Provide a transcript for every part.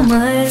Boomer.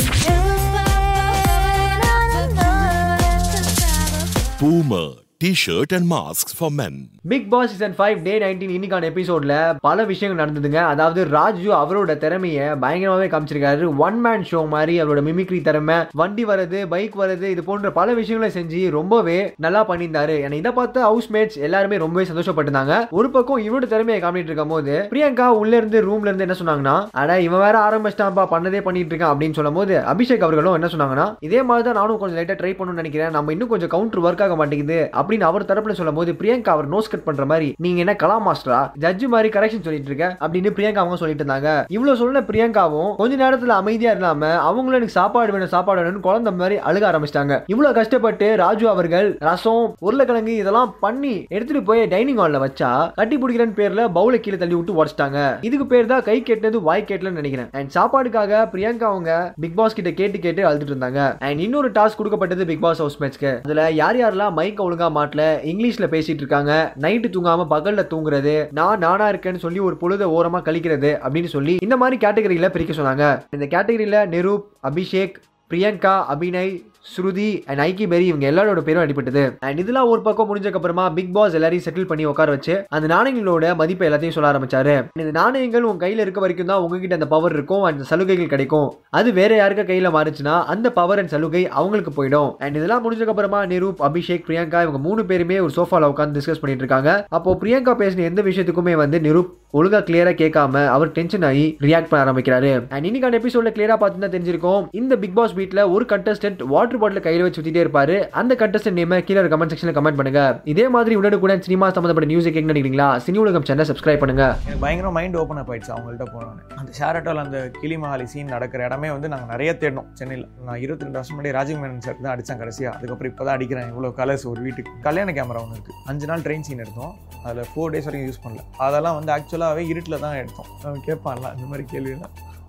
Boomer T-shirt and mask for men Bigg Boss season five day nineteen இன்னைக்கான எபிசோட்ல பல விஷயங்கள் நடந்ததுங்க. அதாவது ராஜு அவரோட திறமைய பயங்கரமாவே காமிச்சிருக்காரு. ஒன் மேன் ஷோ மாதிரி அவரோட மிமிக்ரி திறமை வண்டி வரது பைக் வரது இது போன்ற பல விஷயங்களை செஞ்சு ரொம்பவே நல்லா பண்ணியிருந்தாரு. என்னை இதை பார்த்து ஹவுஸ் மேட்ஸ் எல்லாருமே ரொம்பவே சந்தோஷப்பட்டிருந்தாங்க. ஒரு பக்கம் இவரோட திறமையை காமிட்டு இருக்கும் போது பிரியங்கா உள்ள இருந்து ரூம்ல இருந்து என்ன சொன்னாங்கன்னா அட இவன் வேற ஆரம்பிச்சிட்டான்ப்பா பண்ணதே பண்ணிட்டு இருக்கான் அப்படின்னு சொல்லும் போது அபிஷேக் அவர்களும் என்ன சொன்னாங்கன்னா இதே மாதிரி தான் நானும் கொஞ்சம் லைட்டா ட்ரை பண்ணணும்னு நினைக்கிறேன். நம்ம இன்னும் கொஞ்சம் கவுண்டர் ஒர்க் ஆக மாட்டேங்குது. அப்படின்னு அவர் தரப்புல சொல்லும் போது பிரியங்கா அவர் நோஸ் கட் பண்ற மாதிரி நீங்க என்ன கலா மாஸ்டரா? ஜட்ஜு மாதிரி கரெக்ஷன் சொல்லிட்டு இருக்க அப்படின்னு பிரியங்கா அவங்க சொல்லிட்டு இருந்தாங்க. இவ்வளவு சொன்ன பிரியங்காவும் கொஞ்ச நேரத்துல அமைதியா இல்லாம அவங்களும் எனக்கு சாப்பாடு வேணும் சாப்பாடு வேணும்னு குழந்தை மாதிரி அழுக ஆரம்பிச்சிட்டாங்க. இவ்வளவு கஷ்டப்பட்டு ராஜு அவர்கள் ரசம் உருளைக்கிழங்கு இதெல்லாம் பண்ணி எடுத்துட்டு போய் டைனிங் ஹால்ல வச்சா கட்டி பிடிக்கிறேன்னு பேர்ல பவுல கீழே தள்ளி விட்டு உடச்சிட்டாங்க. இதுக்கு பேர் தான் கை கேட்டது வாய் கேட்டலன்னு நினைக்கிறேன். அண்ட் சாப்பாடுக்காக பிரியங்கா அவங்க பிக் பாஸ் கிட்ட கேட்டு கேட்டு அழுதுட்டு இருந்தாங்க. அண்ட் இன்னொரு டாஸ்க் கொடுக்கப்பட்டது பிக் பாஸ் ஹவுஸ் மேட்ச்க்கு அதுல யார் யாரெல்லாம் மைக் ஒழுங்கா மாட்டல இங்கிலீஷில் பேசிகிட்டு இருக்காங்க. நைட்டு தூங்காமல் பகலில் தூங்குறது நான் நானாக இருக்கேன்னு சொல்லி ஒரு பொழுத ஓரமாக கழிக்கிறது அப்படின்னு சொல்லி இந்த மாதிரி கேட்டகரியில் பிரிக்க சொன்னாங்க. இந்த கேட்டகரியில் நிரூப் அபிஷேக் பிரியங்கா அபிநய் ஸ்ருதி அண்ட் ஐக்கி பெரி இவங்க எல்லாரோட பேரும் அடிபட்டது. அண்ட் இதெல்லாம் ஒரு பக்கம் முடிஞ்சதுக்கு அப்புறமா பிக் பாஸ் எல்லாரையும் செட்டில் பண்ணி உட்கார வச்சு அந்த நாணயங்களோட மதிப்பை எல்லாத்தையும் சொல்ல ஆரம்பிச்சாரு. இந்த நாணயங்கள் உங்க கையில இருக்க வரைக்கும் தான் உங்ககிட்ட அந்த பவர் இருக்கும் அந்த சலுகைகள் கிடைக்கும். அது வேற யாருக்க கையில மாறுச்சுன்னா அந்த பவர் அண்ட் சலுகை அவங்களுக்கு போயிடும். அண்ட் இதெல்லாம் முடிஞ்சதுக்கு அப்புறமா நிரூப் அபிஷேக் பிரியங்கா இவங்க மூணு பேருமே ஒரு சோஃபால உட்காந்து டிஸ்கஸ் பண்ணிட்டு இருக்காங்க. அப்போ பிரியங்கா பேசின எந்த விஷயத்துக்குமே வந்து நிரூப் ஒழுங்கா கிளியரா கேட்காம அவர் டென்ஷன் ஆகி ரியாக்ட் பண்ண ஆரம்பிக்கிறாரு. அண்ட் இன்னைக்கான எபிசோட கிளியரா பார்த்துதான் தெரிஞ்சிருக்கும் இந்த பிக் பாஸ் வீட்ல ஒரு கண்டஸ்டன்ட் வாட்டர் பாட்டில் கையில் வச்சு சுத்திட்டே இருப்பாரு. அந்த கண்டஸ்டன்ட் நேம் கீழே கமெண்ட் செக்ஷனில் கமெண்ட் பண்ணுங்க. இதே மாதிரி உடனுக்குடன் சினிமா சம்மந்தப்பட்ட நியூஸ் கேட்க நினைக்கிறீங்களா? சினி உலகம் சேனல் சப்ஸ்கிரைப் பண்ணுங்க. எனக்கு பயங்கர மைண்ட் ஓப்பன் அப் ஆயிடுச்சு அவங்கள்ட்ட போனோன்னே. அந்த ஷேரட்டோவில் அந்த கிளிமஹாலி சீன் நடக்கிற இடமே வந்து நாங்கள் நிறைய தேடினோம். சென்னையில். நான் இருபத்தி ரெண்டு வருஷம் முன்னாடி ராஜீவ் மேனன் சார் தான் அடித்தேன் கடைசியாக அதுக்கப்புறம் இப்போ தான் அடிக்கிறேன். இவ்வளோ கலர்ஸ் ஒரு வீட்டுக்கு. கல்யாண கேமரா ஒன்று இருக்குது அஞ்சு நாள் ட்ரெயின் சீன் எடுத்தோம். அதில் ஃபோர் டேஸ் வரைக்கும் யூஸ் பண்ணல. அதெல்லாம் வந்து ஆக்சுவலாகவே இருட்டில் தான் எடுத்தோம். அவன் கேட்பான்ல இந்த மாதிரி கேள்வியெல்லாம்.